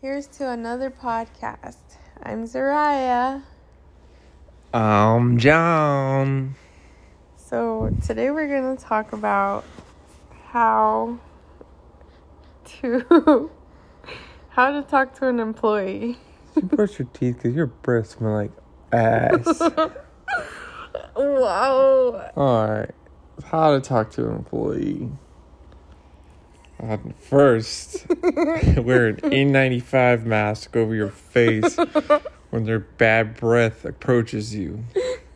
Here's to another podcast. I'm Zariah. Um, John. So, today we're going to talk about how to how to talk to an employee. You brush your teeth because your breath smell like ass. Wow. Alright. How to talk to an employee. Uh, first, wear an N95 mask over your face when their bad breath approaches you.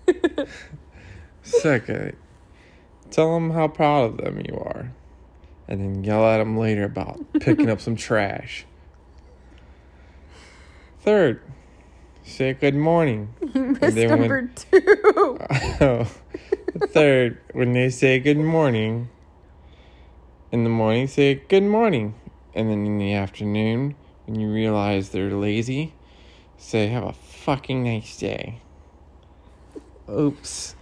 Second, tell them how proud of them you are. And then yell at them later about picking up some trash. Third, say good morning. You missed then when- number two. Oh. Third, when they say good morning, in the morning, say good morning. And then in the afternoon, when you realize they're lazy, say have a fucking nice day. Oops.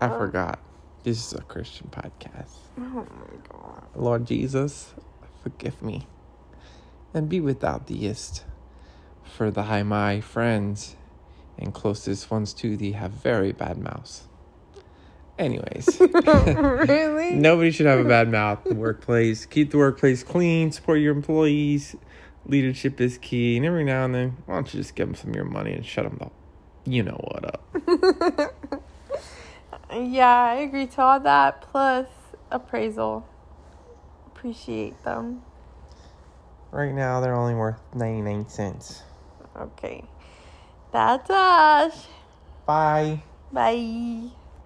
I Oh. forgot. This is a Christian podcast. Oh my god. Lord Jesus, forgive me. And be without theist. For the high my friends and closest ones to thee have very bad mouths. Anyways. really? Nobody should have a bad mouth in the workplace. Keep the workplace clean, support your employees. Leadership is key. And every now and then, why don't you just give them some of your money and shut them up? You know what up. Yeah, I agree to all that. Plus appraisal. Appreciate them. Right now, they're only worth 99 cents. Okay. That's us. Bye. Bye.